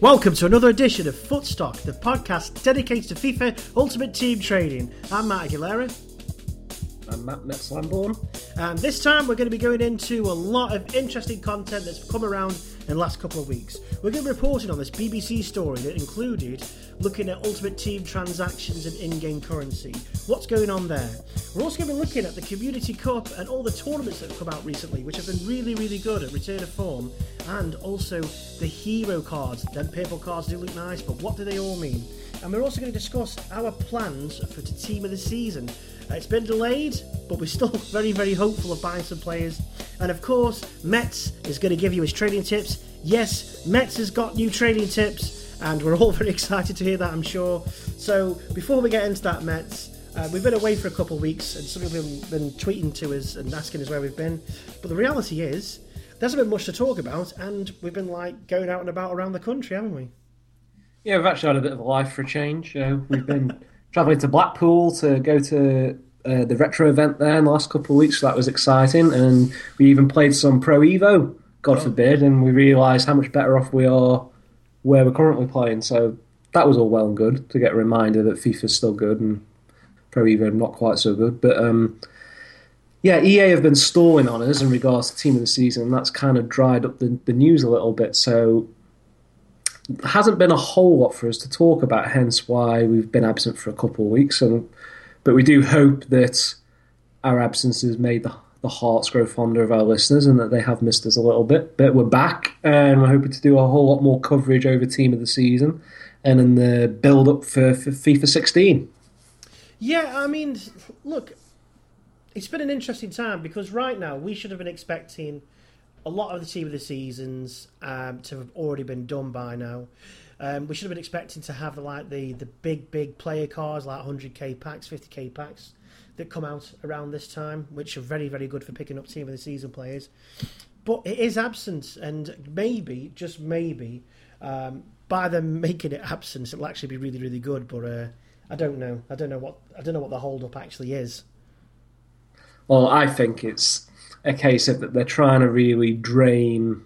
Welcome to another edition of Footstock, the podcast dedicated to FIFA Ultimate Team Trading. I'm Matt Aguilera. I'm Matt Metz-Lambourne. And this time we're going to be going into a lot of interesting content that's come around in the last couple of weeks. We're going to be reporting on this BBC story that included looking at Ultimate Team transactions and in game currency. What's going on there? We're also going to be looking at the Community Cup and all the tournaments that have come out recently, which have been really, really good at return of form, and also the hero cards. Them purple cards do look nice, but what do they all mean? And we're also going to discuss our plans for the team of the season. Uh, it's been delayed, but we're still very, very hopeful of buying some players. And of course, Metz is going to give you his trading tips. Yes, Metz has got new trading tips, and we're all very excited to hear that, I'm sure. So before we get into that, Metz, uh, we've been away for a couple of weeks, and some people have been tweeting to us and asking us where we've been. But the reality is, there hasn't been much to talk about, and we've been like going out and about around the country, haven't we? Yeah, we've actually had a bit of a life for a change. Uh, we've been travelling to Blackpool to go to uh, the retro event there in the last couple of weeks, so that was exciting. And we even played some Pro Evo, God oh. forbid, and we realised how much better off we are where we're currently playing. So that was all well and good to get a reminder that FIFA's still good and Pro Evo not quite so good. But um, yeah, EA have been stalling on us in regards to team of the season, and that's kind of dried up the, the news a little bit. So hasn't been a whole lot for us to talk about, hence why we've been absent for a couple of weeks. And, but we do hope that our absence has made the, the hearts grow fonder of our listeners and that they have missed us a little bit. But we're back and we're hoping to do a whole lot more coverage over Team of the Season and in the build up for, for FIFA 16. Yeah, I mean, look, it's been an interesting time because right now we should have been expecting a lot of the team of the seasons um, to have already been done by now. Um, we should have been expecting to have like the the big big player cards like 100k packs, 50k packs that come out around this time, which are very very good for picking up team of the season players. But it is absent, and maybe just maybe um, by them making it absent, it'll actually be really really good. But uh, I don't know. I don't know what I don't know what the hold up actually is. Well, I think it's a case of that they're trying to really drain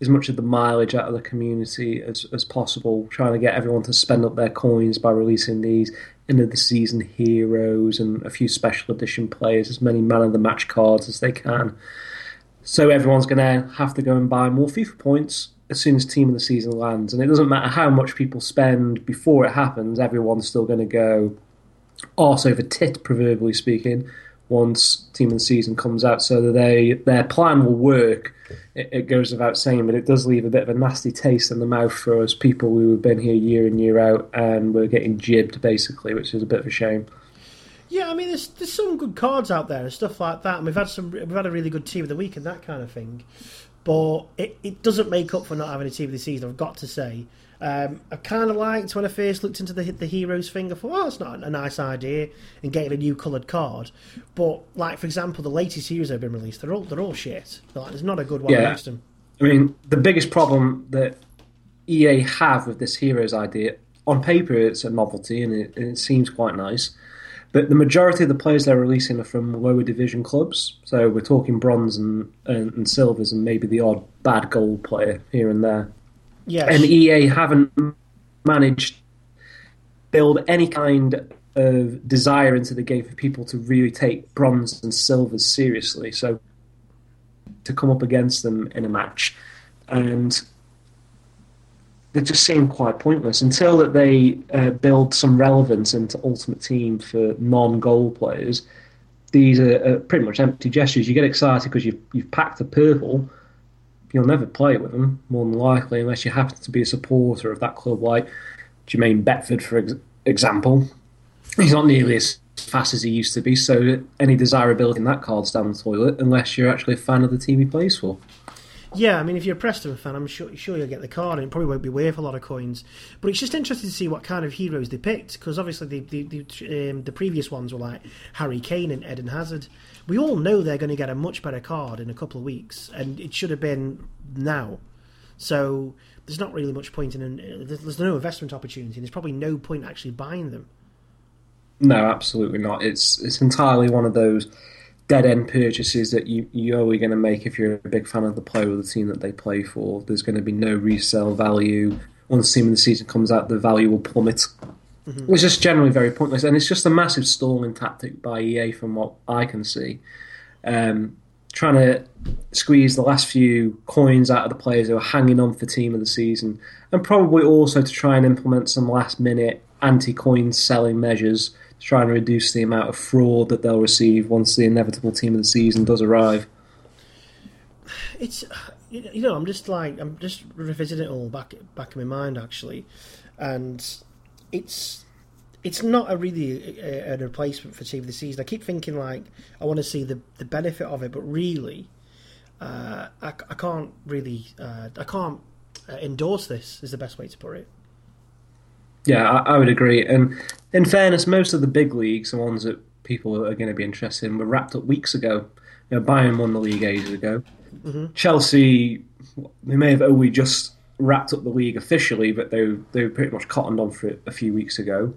as much of the mileage out of the community as, as possible, trying to get everyone to spend up their coins by releasing these end of the season heroes and a few special edition players, as many man of the match cards as they can. So everyone's going to have to go and buy more FIFA points as soon as team of the season lands. And it doesn't matter how much people spend before it happens, everyone's still going to go arse over tit, proverbially speaking, once team of the season comes out, so that they their plan will work. It, it, goes without saying, but it does leave a bit of a nasty taste in the mouth for us people who have been here year in year out, and we're getting jibbed basically, which is a bit of a shame. Yeah, I mean, there's there's some good cards out there and stuff like that, and we've had some we've had a really good team of the week and that kind of thing, but it, it doesn't make up for not having a team of the season. I've got to say, um, I kind of liked when I first looked into the the heroes thing. I thought, oh, it's not a nice idea, and getting a new coloured card. But like for example, the latest heroes that have been released, they're all they're all shit. Like, there's not a good one yeah. them. I mean, the biggest problem that EA have with this heroes idea, on paper, it's a novelty and it, and it seems quite nice. But the majority of the players they're releasing are from lower division clubs. So we're talking bronze and, and, and silvers and maybe the odd bad gold player here and there. Yes. And EA haven't managed build any kind of desire into the game for people to really take bronze and silvers seriously. So to come up against them in a match, and they just seem quite pointless until that they uh, build some relevance into Ultimate Team for non-goal players. These are, are pretty much empty gestures. You get excited because you've you've packed a purple you'll never play with them, more than likely, unless you happen to be a supporter of that club, like Jermaine Beckford, for ex- example. He's not nearly as fast as he used to be, so any desirability in that card's down the toilet, unless you're actually a fan of the team he plays for. Yeah, I mean, if you're a Preston fan, I'm sure, sure you'll get the card, and it probably won't be worth a lot of coins. But it's just interesting to see what kind of heroes they picked, because obviously the the the, um, the previous ones were like Harry Kane and Eden Hazard we all know they're going to get a much better card in a couple of weeks, and it should have been now. So there's not really much point in. There's no investment opportunity. There's probably no point actually buying them. No, absolutely not. It's it's entirely one of those dead end purchases that you you're only going to make if you're a big fan of the player or the team that they play for. There's going to be no resale value once team of the season comes out, the value will plummet. Mm-hmm. It's just generally very pointless, and it's just a massive stalling tactic by EA from what I can see. Um, trying to squeeze the last few coins out of the players who are hanging on for team of the season, and probably also to try and implement some last minute anti coin selling measures try and reduce the amount of fraud that they'll receive once the inevitable team of the season does arrive. It's you know I'm just like I'm just revisiting it all back back in my mind actually, and it's it's not a really a, a, replacement for team of the season. I keep thinking like I want to see the the benefit of it, but really, uh, I, I can't really uh, I can't uh, endorse this. Is the best way to put it. Yeah, I, I, would agree. And in fairness, most of the big leagues, the ones that people are going to be interested in, were wrapped up weeks ago. You know, Bayern won the league ages ago. Mm-hmm. Chelsea, they may have only just wrapped up the league officially, but they they were pretty much cottoned on for it a few weeks ago.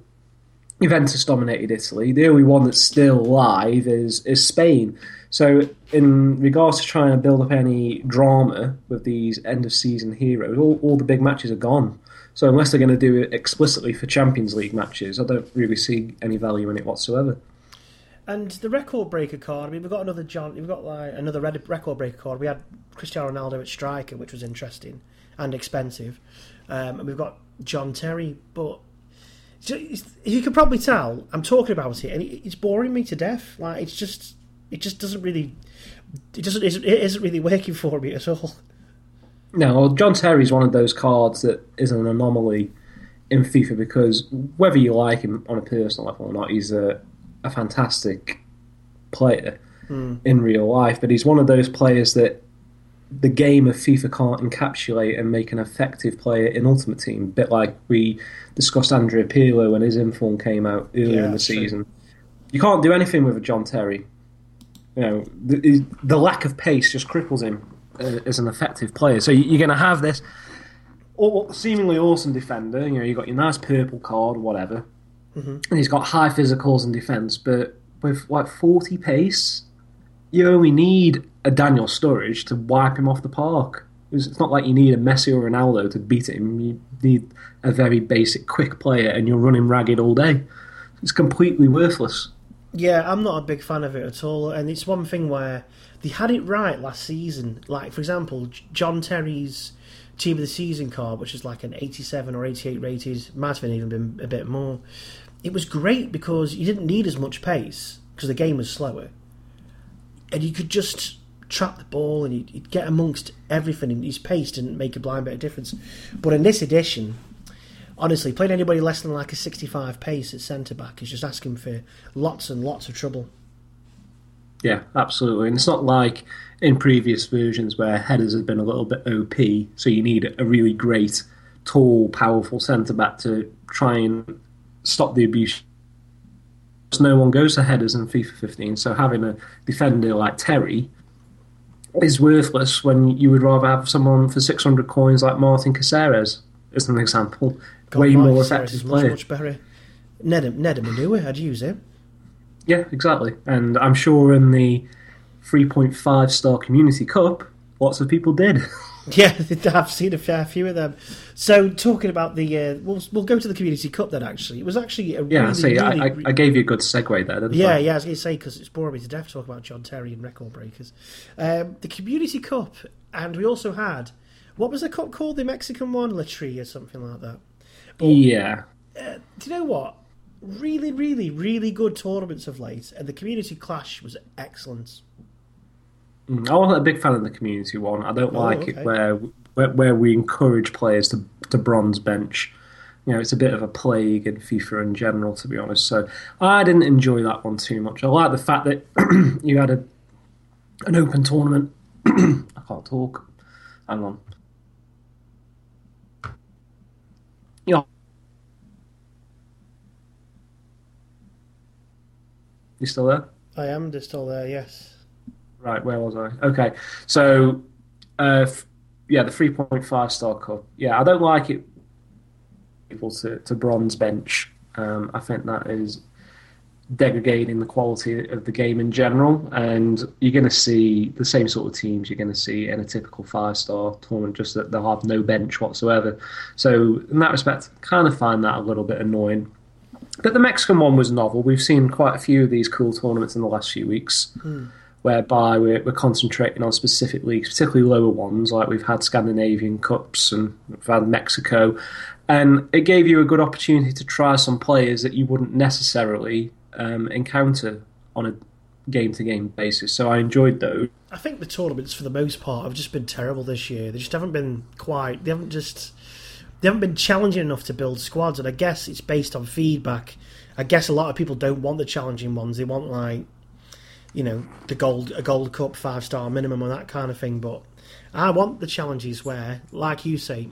Juventus dominated Italy. The only one that's still live is is Spain. So, in regards to trying to build up any drama with these end of season heroes, all, all the big matches are gone. So, unless they're going to do it explicitly for Champions League matches, I don't really see any value in it whatsoever. And the record breaker card. I mean, we've got another John. We've got like another record breaker card. We had Cristiano Ronaldo at striker, which was interesting and expensive, um, and we've got John Terry, but you can probably tell I'm talking about it, and it's boring me to death. Like it's just, it just doesn't really, it doesn't, it isn't really working for me at all. No, well, John Terry's one of those cards that is an anomaly in FIFA because whether you like him on a personal level or not, he's a, a fantastic player mm. in real life. But he's one of those players that the game of FIFA can't encapsulate and make an effective player in Ultimate Team. A bit like we discussed Andrea Pirlo when his inform came out earlier yeah, in the season. True. You can't do anything with a John Terry. You know, the, the lack of pace just cripples him as an effective player. So you're going to have this seemingly awesome defender. You know, you've got your nice purple card, whatever, mm-hmm. and he's got high physicals and defense, but with like 40 pace, you only need a Daniel Sturridge to wipe him off the park. It's not like you need a Messi or Ronaldo to beat him. You need a very basic, quick player, and you're running ragged all day. It's completely worthless. Yeah, I'm not a big fan of it at all. And it's one thing where they had it right last season. Like, for example, John Terry's Team of the Season card, which is like an 87 or 88 rated, might have even been a bit more. It was great because you didn't need as much pace because the game was slower. And you could just trap the ball and he'd, get amongst everything. And his pace didn't make a blind bit of difference. But in this edition, honestly, playing anybody less than like a 65 pace at centre back is just asking for lots and lots of trouble. Yeah, absolutely. And it's not like in previous versions where headers have been a little bit OP, so you need a really great, tall, powerful centre back to try and stop the abuse. No one goes to headers in FIFA 15, so having a defender like Terry is worthless when you would rather have someone for 600 coins like Martin Caceres, as an example. God, way more effective player. Much, much better. Ned, Ned Manua, I'd use him. Yeah, exactly. And I'm sure in the 3.5 star Community Cup, lots of people did. Yeah, I've seen a fair few of them. So, talking about the, uh, we'll we'll go to the Community Cup then. Actually, it was actually a yeah. Really, see, really, I, I, I, gave you a good segue there. yeah, I? yeah. I was going to say because it's boring me to death to talk about John Terry and record breakers. Um, the Community Cup, and we also had what was the cup called? The Mexican one, Latria, or something like that. But, yeah. Uh, do you know what? Really, really, really good tournaments of late, and the Community Clash was excellent. Mm, I wasn't a big fan of the community one. I don't oh, like okay. it where, where, where we encourage players to to bronze bench. You know, it's a bit of a plague in FIFA in general, to be honest. So I didn't enjoy that one too much. I like the fact that you had a an open tournament. I can't talk. Hang on. Yeah. You still there? I am still there. Yes. Right, where was I? Okay, so uh, f- yeah, the three point five star cup. Yeah, I don't like it. People to, to bronze bench. Um, I think that is degrading the quality of the game in general. And you're going to see the same sort of teams you're going to see in a typical five star tournament, just that they'll have no bench whatsoever. So, in that respect, kind of find that a little bit annoying. But the Mexican one was novel. We've seen quite a few of these cool tournaments in the last few weeks. Hmm whereby we're, we're, concentrating on specific leagues, particularly lower ones, like we've had Scandinavian Cups and we've had Mexico. And it gave you a good opportunity to try some players that you wouldn't necessarily um, encounter on a game to game basis. So I enjoyed those. I think the tournaments, for the most part, have just been terrible this year. They just haven't been quite. They haven't just. They haven't been challenging enough to build squads, and I guess it's based on feedback. I guess a lot of people don't want the challenging ones. They want like you know the gold a gold cup five star minimum and that kind of thing. But I want the challenges where, like you say,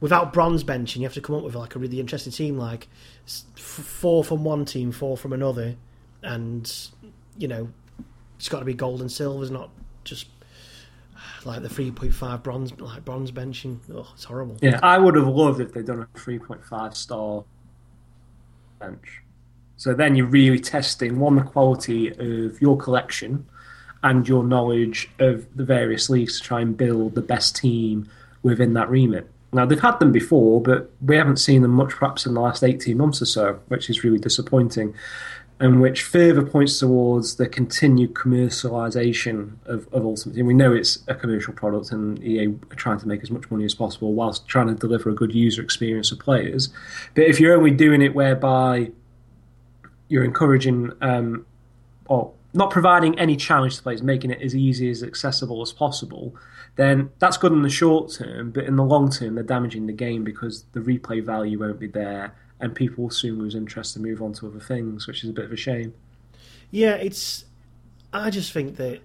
without bronze benching, you have to come up with like a really interesting team, like four from one team, four from another, and you know it's got to be gold and silver. Not just like the three point five bronze like bronze benching. Oh, it's horrible. Yeah, I would have loved if they'd done a three point five star bench. So then you're really testing one the quality of your collection and your knowledge of the various leagues to try and build the best team within that remit. Now they've had them before, but we haven't seen them much perhaps in the last eighteen months or so, which is really disappointing. And which further points towards the continued commercialization of, of Ultimate Team. We know it's a commercial product, and EA are trying to make as much money as possible whilst trying to deliver a good user experience for players. But if you're only doing it whereby you're encouraging um, or not providing any challenge to players, making it as easy as accessible as possible, then that's good in the short term. But in the long term, they're damaging the game because the replay value won't be there, and people will soon lose interest and move on to other things, which is a bit of a shame. Yeah, it's. I just think that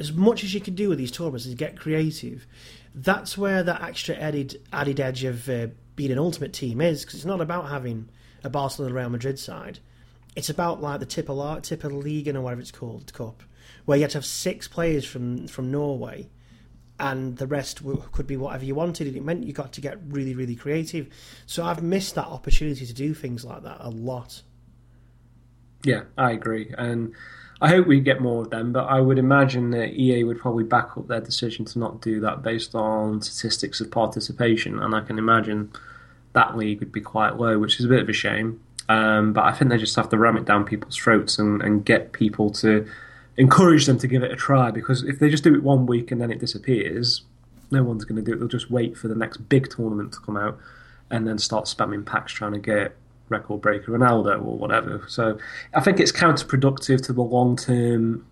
as much as you can do with these tournaments is get creative. That's where that extra added added edge of uh, being an ultimate team is because it's not about having a Barcelona Real Madrid side it's about like the Tipper Tipper League or whatever it's called Cup, where you had to have six players from from Norway, and the rest could be whatever you wanted. And it meant you got to get really really creative. So I've missed that opportunity to do things like that a lot. Yeah, I agree, and I hope we get more of them. But I would imagine that EA would probably back up their decision to not do that based on statistics of participation, and I can imagine that league would be quite low, which is a bit of a shame. Um, but I think they just have to ram it down people's throats and, and get people to encourage them to give it a try. Because if they just do it one week and then it disappears, no one's going to do it. They'll just wait for the next big tournament to come out and then start spamming packs trying to get record breaker Ronaldo or whatever. So I think it's counterproductive to the long term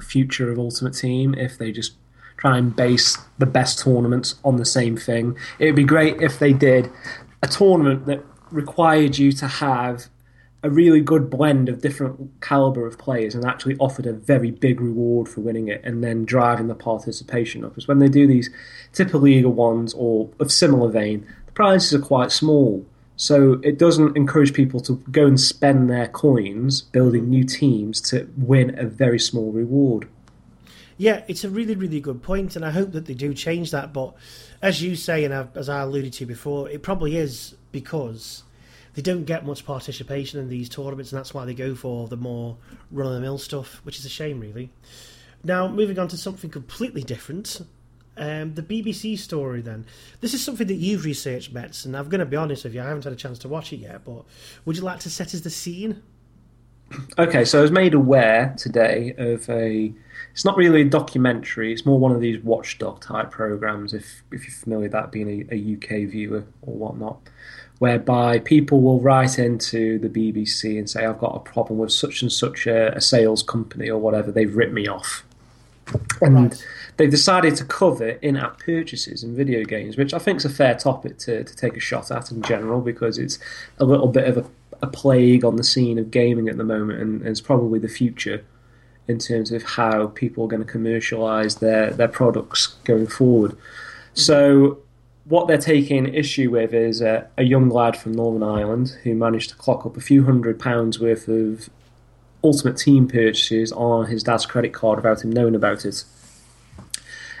future of Ultimate Team if they just try and base the best tournaments on the same thing. It would be great if they did a tournament that required you to have a really good blend of different caliber of players and actually offered a very big reward for winning it and then driving the participation up. Because when they do these typical Liga ones or of similar vein, the prizes are quite small. So it doesn't encourage people to go and spend their coins building new teams to win a very small reward. Yeah, it's a really, really good point, and I hope that they do change that. But as you say, and as I alluded to before, it probably is because they don't get much participation in these tournaments, and that's why they go for the more run of the mill stuff, which is a shame, really. Now, moving on to something completely different. Um, the BBC story, then. This is something that you've researched, Metz, and I'm going to be honest with you, I haven't had a chance to watch it yet, but would you like to set us the scene? Okay, so I was made aware today of a. It's not really a documentary. It's more one of these watchdog type programs. If if you're familiar with that being a, a UK viewer or whatnot, whereby people will write into the BBC and say, "I've got a problem with such and such a, a sales company or whatever. They've ripped me off," and right. they've decided to cover in-app purchases in video games, which I think is a fair topic to, to take a shot at in general because it's a little bit of a a plague on the scene of gaming at the moment, and, and it's probably the future in terms of how people are going to commercialize their, their products going forward. Mm-hmm. So, what they're taking issue with is a, a, young lad from Northern Ireland who managed to clock up a few hundred pounds worth of Ultimate Team purchases on his dad's credit card without him knowing about it.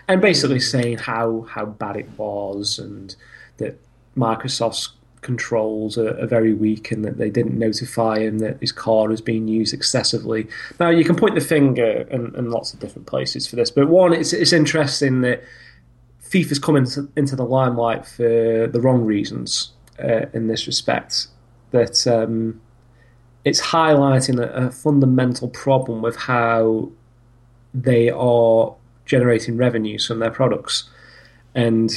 And basically saying how, how bad it was and that Microsoft's controls are, are, very weak and that they didn't notify him that his car was being used excessively. Now, you can point the finger in, in lots of different places for this, but one, it's, it's interesting that FIFA's come into, into the limelight for the wrong reasons uh, in this respect. That um, it's highlighting a, a fundamental problem with how they are generating revenues from their products. And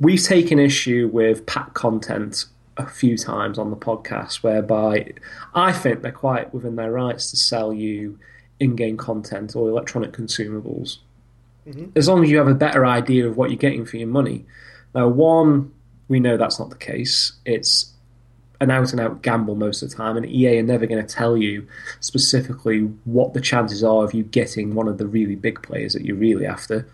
we've taken issue with pack content a few times on the podcast, whereby I think they're quite within their rights to sell you in game content or electronic consumables. Mm-hmm. As long as you have a better idea of what you're getting for your money. Now, one, we know that's not the case. It's an out and out gamble most of the time, and EA are never going to tell you specifically what the chances are of you getting one of the really big players that you're really after.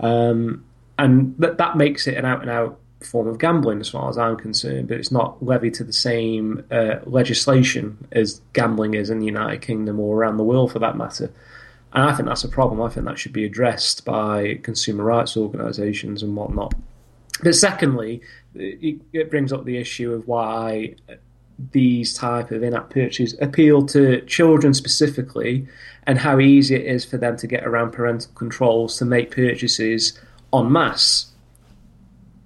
Um, and that, that makes it an out and out form of gambling as far as I'm concerned, but it's not levied to the same uh, legislation as gambling is in the United Kingdom or around the world for that matter. And I think that's a problem. I think that should be addressed by consumer rights organisations and whatnot. But secondly, it, brings up the issue of why these type of in-app purchases appeal to children specifically, and how easy it is for them to get around parental controls to make purchases en masse.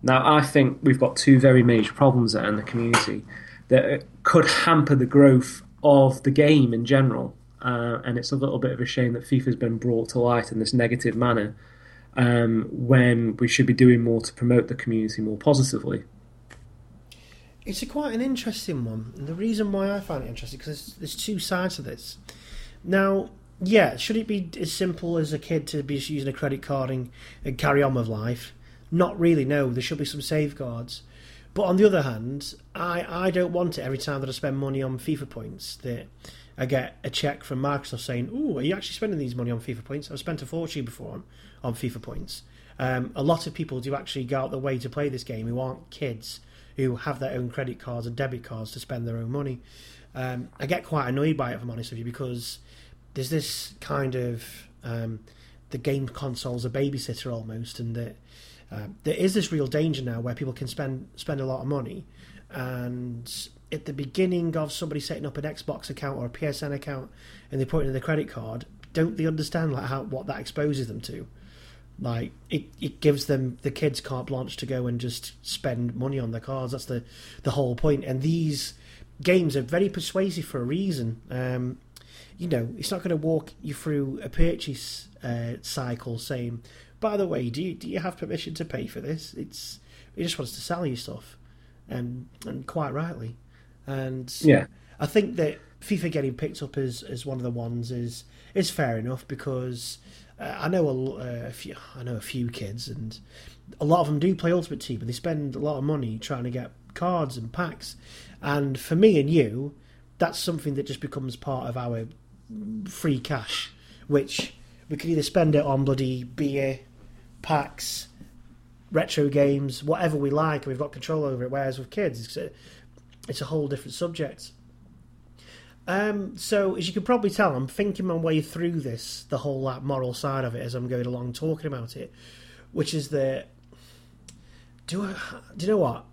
Now, I think we've got two very major problems in the community that could hamper the growth of the game in general. Uh, and it's a little bit of a shame that FIFA's been brought to light in this negative manner um, when we should be doing more to promote the community more positively. It's quite an interesting one. And the reason why I find it interesting because there's, there's two sides to this. Now, yeah, should it be as simple as a kid to be using a credit card and, and carry on with life? Not really. No, there should be some safeguards. But on the other hand, I, I don't want it every time that I spend money on FIFA points that I get a check from Microsoft saying, "Oh, are you actually spending these money on FIFA points?" I've spent a fortune before on, on FIFA points. Um, a lot of people do actually go out the way to play this game who aren't kids who have their own credit cards and debit cards to spend their own money. Um, I get quite annoyed by it, if I'm honest with you, because there's this kind of um, the game console's a babysitter almost, and that uh, there is this real danger now where people can spend spend a lot of money and at the beginning of somebody setting up an Xbox account or a PSN account and they put in the credit card, don't they understand like how what that exposes them to? Like it, it gives them the kids carte blanche to go and just spend money on their cards. That's the the whole point. And these games are very persuasive for a reason. Um, you know, it's not going to walk you through a purchase uh, cycle saying, "By the way, do you do you have permission to pay for this?" It's it just wants to sell you stuff, and and quite rightly. And yeah, I think that FIFA getting picked up as, as one of the ones is is fair enough because uh, I know a, uh, a, few I know a few kids and a lot of them do play Ultimate Team and they spend a lot of money trying to get cards and packs. And for me and you, that's something that just becomes part of our free cash, which we can either spend it on bloody beer, packs, retro games, whatever we like, and we've got control over it. Whereas with kids, it's a whole different subject. Um, so, as you can probably tell, I'm thinking my way through this, the whole like, moral side of it, as I'm going along talking about it, which is that do I, do you know what?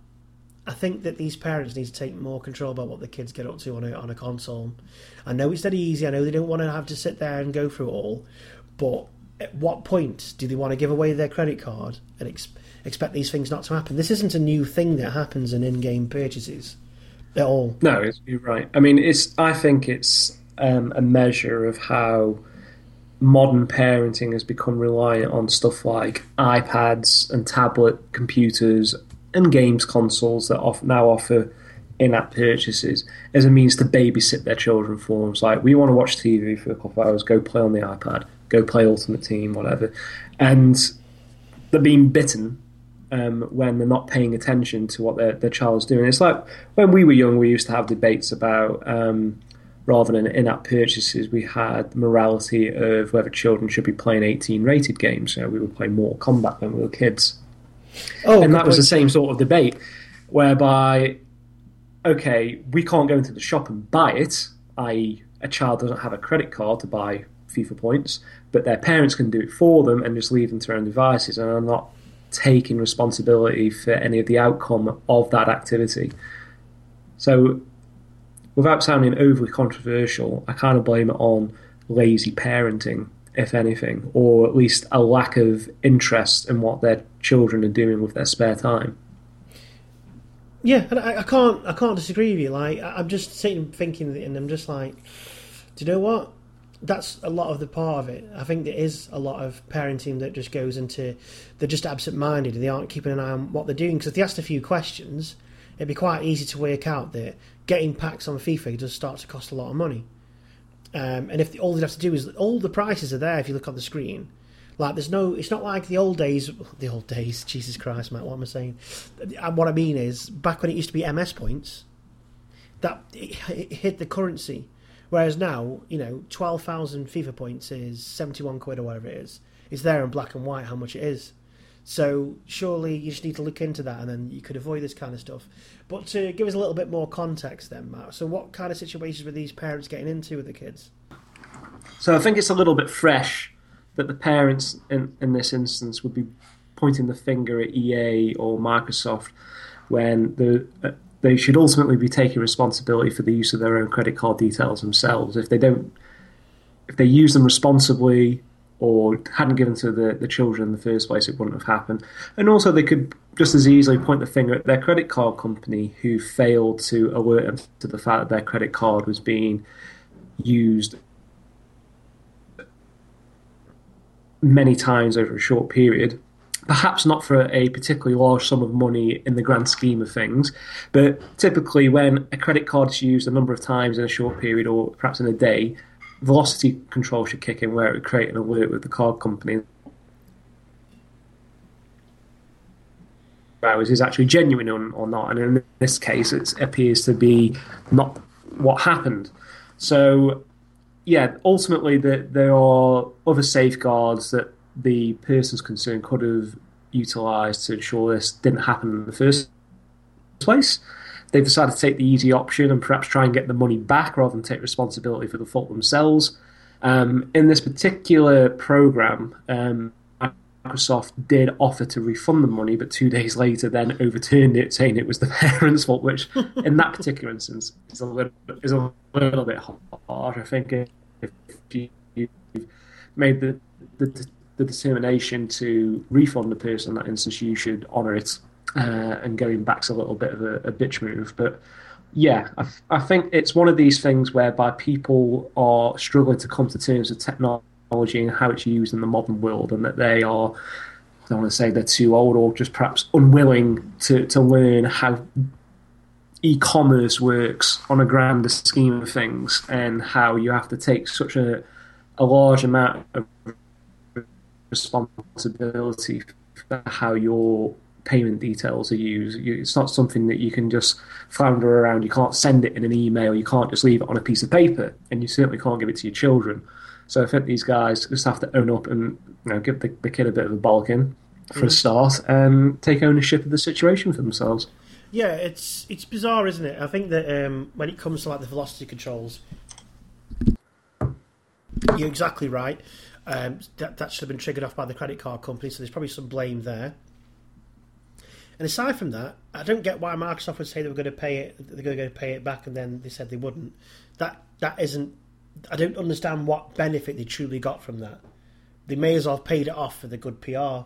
I think that these parents need to take more control about what the kids get up to on a on a console. I know it's not easy. I know they don't want to have to sit there and go through it all, but at what point do they want to give away their credit card and ex- expect these things not to happen? This isn't a new thing that happens in in-game purchases at all. No, you're right. I mean, it's. I think it's um, a measure of how modern parenting has become reliant on stuff like iPads and tablet computers and games consoles that off, now offer in-app purchases as a means to babysit their children for them. It's like we want to watch TV for a couple of hours, go play on the iPad, go play Ultimate Team, whatever, and they're being bitten um, when they're not paying attention to what their, their child's doing. It's like when we were young, we used to have debates about um, rather than in-app purchases, we had morality of whether children should be playing 18-rated games. You know, we were playing Mortal Kombat when we were kids, oh, and that was the same sort of debate, whereby, okay, we can't go into the shop and buy it, i.e., a child doesn't have a credit card to buy FIFA points, but their parents can do it for them and just leave them to their own devices and are not taking responsibility for any of the outcome of that activity. So, without sounding overly controversial, I kind of blame it on lazy parenting, if anything, or at least a lack of interest in what their children are doing with their spare time. Yeah, and I, I can't, I can't disagree with you. Like, I'm just sitting thinking, and I'm just like, do you know what? That's a lot of the part of it. I think there is a lot of parenting that just goes into they're just absent-minded and they aren't keeping an eye on what they're doing. Because if they asked a few questions, it'd be quite easy to work out that getting packs on FIFA does start to cost a lot of money. Um, and if the, all they have to do is all the prices are there if you look on the screen. Like there's no, it's not like the old days. The old days, Jesus Christ, Matt. What am I saying? Uh, what I mean is, back when it used to be MS points, that it, it hit the currency. Whereas now, you know, twelve thousand FIFA points is seventy-one quid or whatever it is. It's there in black and white how much it is. So surely you just need to look into that, and then you could avoid this kind of stuff. But to give us a little bit more context, then, Matt. So, what kind of situations were these parents getting into with the kids? So, I think it's a little bit fresh that the parents in, in this instance would be pointing the finger at EA or Microsoft when the, uh, they should ultimately be taking responsibility for the use of their own credit card details themselves. If they don't, if they use them responsibly or hadn't given to the, the children in the first place, it wouldn't have happened. And also, they could just as easily point the finger at their credit card company who failed to alert them to the fact that their credit card was being used many times over a short period. Perhaps not for a particularly large sum of money in the grand scheme of things, but typically when a credit card is used a number of times in a short period or perhaps in a day, velocity control should kick in where it would create an alert with the card company. Hours is actually genuine or not, and in this case, it appears to be not what happened. So yeah, ultimately the, there are other safeguards that the persons concerned could have utilised to ensure this didn't happen in the first place. They've decided to take the easy option and perhaps try and get the money back rather than take responsibility for the fault themselves. Um, in this particular program, um, Microsoft did offer to refund the money, but two days later then overturned it, saying it was the parents' fault, which in that particular instance is a little, is a little bit harsh. I think if you've made the, the, the determination to refund the person in that instance, you should honour it. Uh, and going back's a little bit of a, a bitch move, but yeah, I, I think it's one of these things whereby people are struggling to come to terms with technology and how it's used in the modern world, and that they are, I don't want to say they're too old or just perhaps unwilling to, to learn how e commerce works on a grander scheme of things and how you have to take such a, a large amount of responsibility for how your payment details are used. It's not something that you can just flounder around. You can't send it in an email. You can't just leave it on a piece of paper, and you certainly can't give it to your children. So I think these guys just have to own up and you know give the, the kid a bit of a balking for mm. a start and take ownership of the situation for themselves. Yeah, it's it's bizarre, isn't it? I think that um, when it comes to like the velocity controls, you're exactly right. Um, that that should have been triggered off by the credit card company, so there's probably some blame there. And aside from that, I don't get why Microsoft would say they were going to pay it, they're going to pay it back, and then they said they wouldn't. That that isn't I don't understand what benefit they truly got from that. They may as well have paid it off for the good PR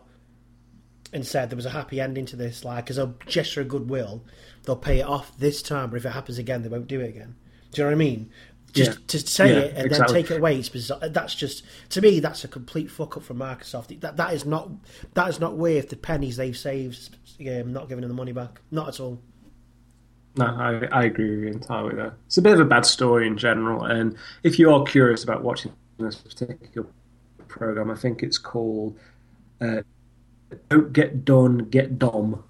and said there was a happy ending to this. Like, as a gesture of goodwill, they'll pay it off this time, but if it happens again, they won't do it again. Do you know what I mean? Just yeah. to say yeah, it and exactly. then take it away, it's bizarre. That's just to me. That's a complete fuck up from Microsoft. That that is not that is not worth the pennies they've saved. Um, not giving them the money back, not at all. No, I, I agree with you entirely there. It's a bit of a bad story in general, and if you are curious about watching this particular program, I think it's called uh, "Don't Get Done, Get Dom"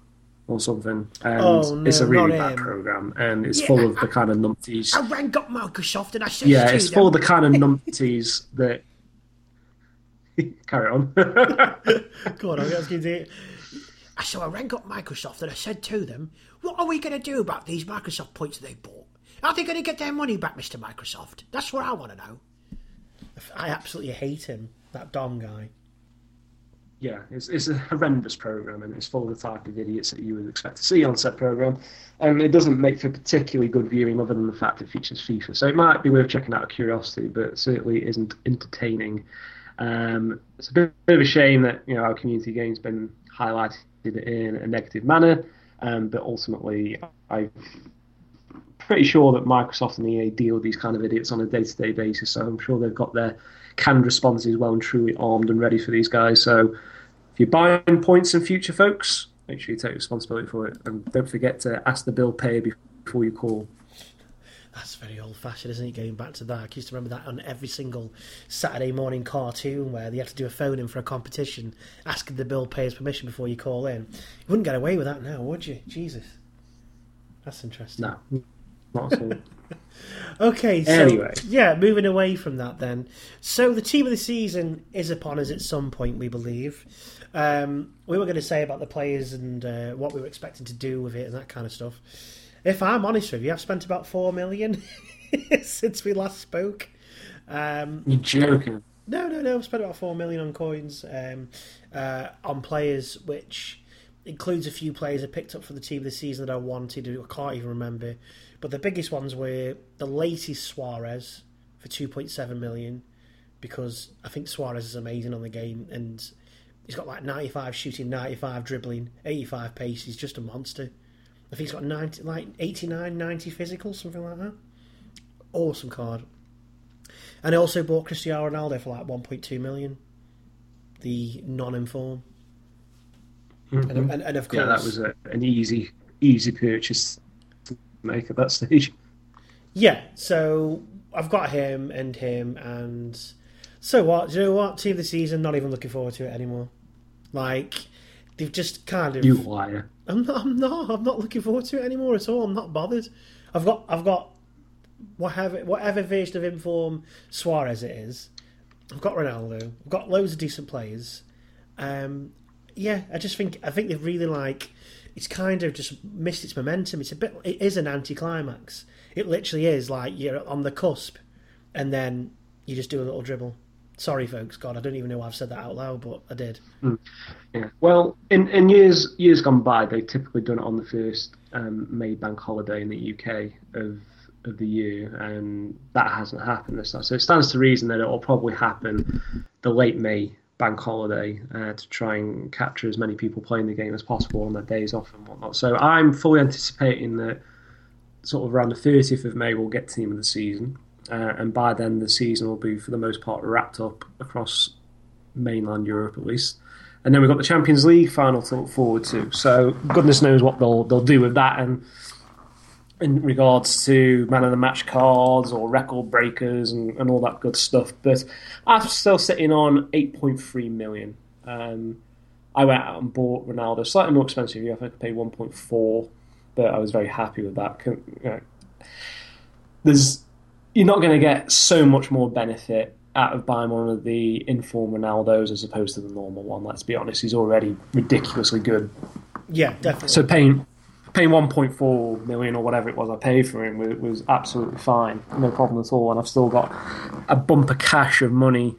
or something, and oh, no, it's a really bad him. program, and it's yeah, full of I, the kind of numpties. I rang up Microsoft and I said, "Yeah, it's full of the kind of numpties that." Carry on. Go on, I'm asking you. So I rang up Microsoft and I said to them, what are we going to do about these Microsoft points they bought? Are they going to get their money back, Mr. Microsoft? That's what I want to know. I absolutely hate him, that Dom guy. Yeah, it's, it's a horrendous program and it's full of the type of idiots that you would expect to see on said program. And it doesn't make for particularly good viewing other than the fact it features FIFA. So it might be worth checking out of curiosity, but certainly isn't entertaining. Um, it's a bit, bit, of a shame that you know our community game's been highlighted in a negative manner, um, but ultimately I'm pretty sure that Microsoft and EA deal with these kind of idiots on a day-to-day basis. So I'm sure they've got their canned responses well and truly armed and ready for these guys. So if you're buying points in future, folks, make sure you take responsibility for it, and don't forget to ask the bill payer before you call. That's very old fashioned, isn't it? Going back to that. I used to remember that on every single Saturday morning cartoon where they had to do a phone in for a competition, asking the bill payer's permission before you call in. You wouldn't get away with that now, would you? Jesus. That's interesting. No, not okay, so anyway. yeah, moving away from that then. So the team of the season is upon us at some point, we believe. Um, we were going to say about the players and uh, what we were expecting to do with it and that kind of stuff. If I'm honest with you, I've spent about four million since we last spoke. Um, You're joking. No, no, no. I've spent about four million on coins um, uh, on players, which includes a few players I picked up for the team of the season that I wanted. I can't even remember, but the biggest ones were the latest Suarez for two point seven million, because I think Suarez is amazing on the game and he's got like ninety five shooting, ninety five dribbling, eighty five pace. He's just a monster. I think he's got 90, like 89, 90 physical, something like that. Awesome card. And I also bought Cristiano Ronaldo for like 1.2 million, the non-inform. Mm-hmm. And, and, and, of course, yeah, that was a, an easy, easy purchase make at that stage. Yeah, so I've got him and him, and so what? Do you know what? Team of the season. Not even looking forward to it anymore. Like they've just kind of you liar. I'm not. I'm not. I'm not looking forward to it anymore at all. I'm not bothered. I've got. I've got whatever whatever version of Inform Suarez it is. I've got Ronaldo. I've got loads of decent players. Um, yeah, I just think I think they've really like it's kind of just missed its momentum. It's a bit. It is an anticlimax. It literally is like you're on the cusp, and then you just do a little dribble. Sorry, folks. God, I don't even know why I've said that out loud, but I did. Mm. Yeah. Well, in, in years years gone by, they've typically done it on the first um, May bank holiday in the UK of of the year, and that hasn't happened this time. So it stands to reason that it will probably happen the late May bank holiday uh, to try and capture as many people playing the game as possible on their days off and whatnot. So I'm fully anticipating that sort of around the 30th of May we'll get team of the season uh, and by then the season will be for the most part wrapped up across mainland Europe at least. And then we've got the Champions League final to look forward to. So goodness knows what they'll they'll do with that and in regards to man of the match cards or record breakers and, and all that good stuff. But I'm still sitting on 8.3 million. Um, I went out and bought Ronaldo, slightly more expensive. I think I paid 1.4, but I was very happy with that. You know, there's you're not going to get so much more benefit out of buying one of the inform Ronaldos as opposed to the normal one. Let's be honest, he's already ridiculously good. Yeah, definitely. So paying paying 1.4 million or whatever it was I paid for him was, was absolutely fine, no problem at all. And I've still got a bumper cash of money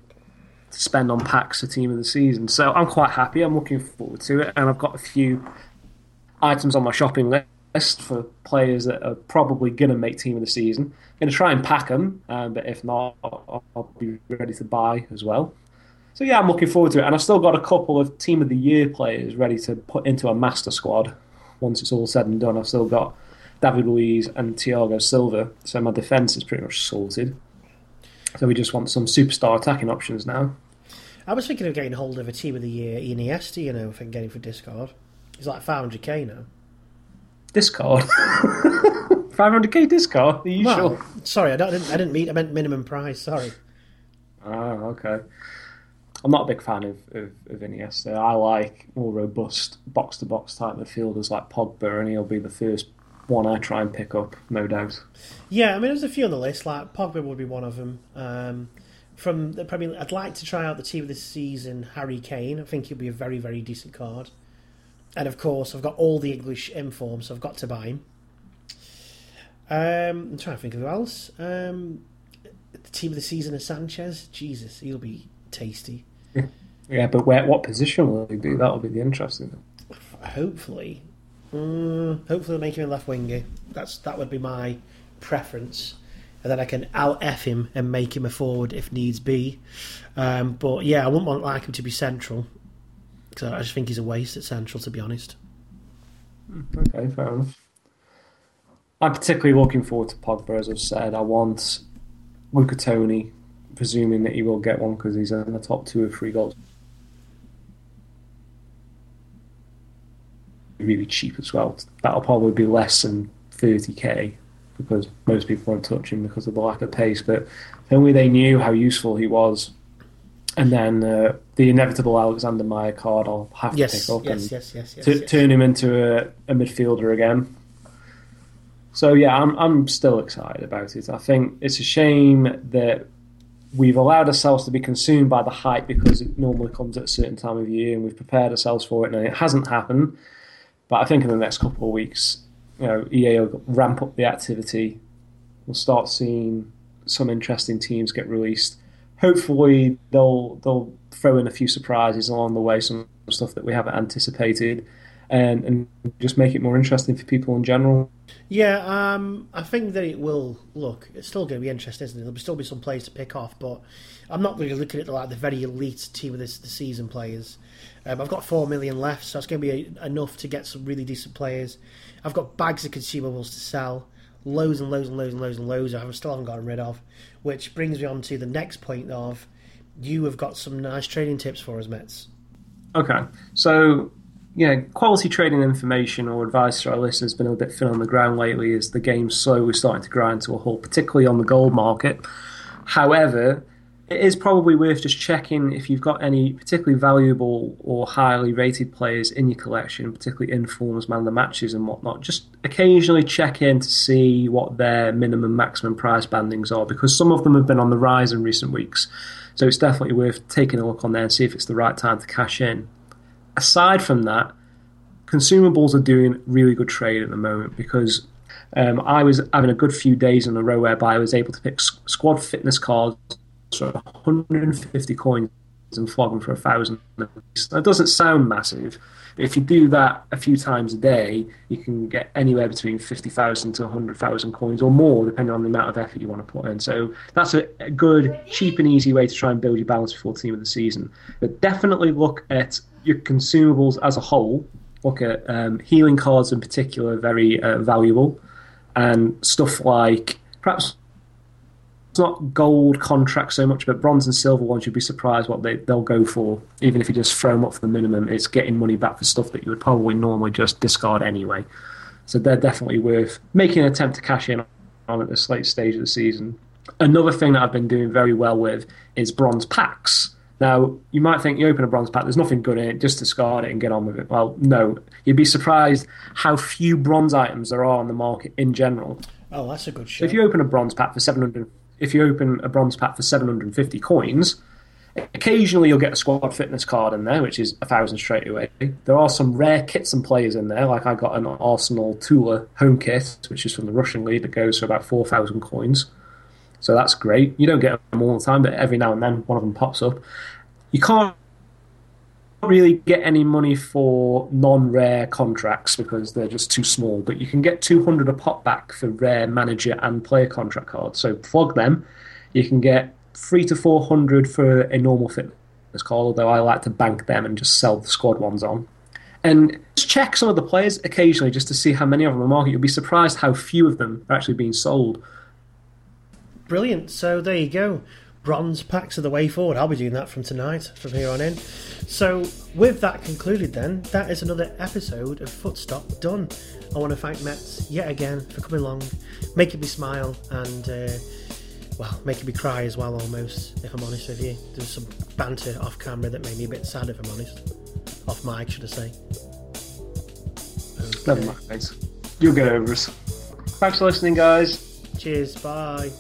to spend on packs for team of the season. So I'm quite happy. I'm looking forward to it, and I've got a few items on my shopping list for players that are probably going to make team of the season. I'm going to try and pack them, um, but if not, I'll, I'll, be ready to buy as well. So yeah, I'm looking forward to it, and I've still got a couple of team of the year players ready to put into a master squad once it's all said and done. I've still got David Luiz and Thiago Silva, so my defence is pretty much sorted. So we just want some superstar attacking options now. I was thinking of getting hold of a team of the year Iniesta, you know, if I can get him for discard. He's like 500k now. Discard. 500k discard? Are you well, sure? Sorry, I, didn't. I didn't mean. I meant minimum price. Sorry. Ah, okay. I'm not a big fan of, of, of Iniesta. I like more robust box to box type midfielders like Pogba, and he'll be the first one I try and pick up, no doubt. Yeah, I mean, there's a few on the list. Like Pogba would be one of them. Um, from the Premier, I'd like to try out the team of this season, Harry Kane. I think he'll be a very, very decent card. And of course, I've got all the English informs, so I've got to buy him. Um, I'm trying to think of who else. Um, the team of the season is Sanchez. Jesus, he'll be tasty. Yeah, but where, what position will he be? That'll be the interesting. Hopefully, mm, hopefully, make him a left winger. That's that would be my preference, and then I can out f him and make him a forward if needs be. Um, but yeah, I wouldn't want like him to be central because I just think he's a waste at central, to be honest. Okay, fair enough. I'm particularly looking forward to Pogba, as I've said. I want Luca presuming that he will get one because he's in the top two or three goals. Really cheap as well. That'll probably be less than 30k because most people won't touch him because of the lack of pace. But if only they knew how useful he was. And then uh, the inevitable Alexander Meier card I'll have Yes, to pick up yes, and yes, yes, yes, t- yes. turn him into a, a midfielder again. So yeah, I'm I'm still excited about it. I think it's a shame that we've allowed ourselves to be consumed by the hype because it normally comes at a certain time of year, and we've prepared ourselves for it, and it hasn't happened. But I think in the next couple of weeks, you know, EA will ramp up the activity. We'll start seeing some interesting teams get released. Hopefully, they'll they'll throw in a few surprises along the way, some stuff that we haven't anticipated, and and just make it more interesting for people in general. Yeah, um, I think that it will. Look, it's still going to be interesting, isn't it? There'll still be some players to pick off, but I'm not really looking at the, like the very elite team of this the season players. Um, I've got four million left, so it's going to be a, enough to get some really decent players. I've got bags of consumables to sell, loads and loads and loads and loads and loads. I still haven't gotten rid of, which brings me on to the next point of you have got some nice trading tips for us, Mets. Okay, so yeah, quality trading information or advice to our listeners has been a bit thin on the ground lately as the game's slowly starting to grind to a halt, particularly on the gold market. However, it is probably worth just checking if you've got any particularly valuable or highly rated players in your collection, particularly in forms, man of the matches and whatnot. Just occasionally check in to see what their minimum maximum price bandings are because some of them have been on the rise in recent weeks. So it's definitely worth taking a look on there and see if it's the right time to cash in aside from that, consumables are doing really good trade at the moment because um, I was having a good few days in a row whereby I was able to pick squad fitness cards for 150 coins and flog them for a thousand. That doesn't sound massive. If you do that a few times a day, you can get anywhere between 50,000 to 100,000 coins or more, depending on the amount of effort you want to put in. So that's a, a good, cheap, and easy way to try and build your balance before the team of the season. But definitely look at your consumables as a whole. Look at um, healing cards in particular, very uh, valuable, and stuff like perhaps it's not gold contracts so much, but bronze and silver ones. You'd be surprised what they they'll go for, even if you just throw them up for the minimum. It's getting money back for stuff that you would probably normally just discard anyway. So they're definitely worth making an attempt to cash in on at this late stage of the season. Another thing that I've been doing very well with is bronze packs. Now, you might think you open a bronze pack, there's nothing good in it, just discard it and get on with it. Well, no. You'd be surprised how few bronze items there are on the market in general. Oh, that's a good So show. if you open a bronze pack for 700, if you open a bronze pack for 750 coins, occasionally you'll get a squad fitness card in there, which is a thousand straight away. There are some rare kits and players in there, like I got an Arsenal Tula home kit, which is from the Russian league, that goes for about 4,000 coins. So that's great. You don't get them all the time, but every now and then one of them pops up. You can't really get any money for non-rare contracts because they're just too small. But you can get 200 a pop back for rare manager and player contract cards. So flog them. You can get three to 400 for a normal fitness card, although I like to bank them and just sell the squad ones on. And just check some of the players occasionally just to see how many of them are market. You'll be surprised how few of them are actually being sold. Brilliant. So there you go. Bronze packs are the way forward. I'll be doing that from tonight, from here on in. So, with that concluded, then, that is another episode of Footstop done. I want to thank Mets yet again for coming along, making me smile, and, uh, well, making me cry as well, almost, if I'm honest with you. There was some banter off camera that made me a bit sad, if I'm honest. Off mic, should I say. Never mind, guys. You'll get over us. Thanks for listening, guys. Cheers, bye.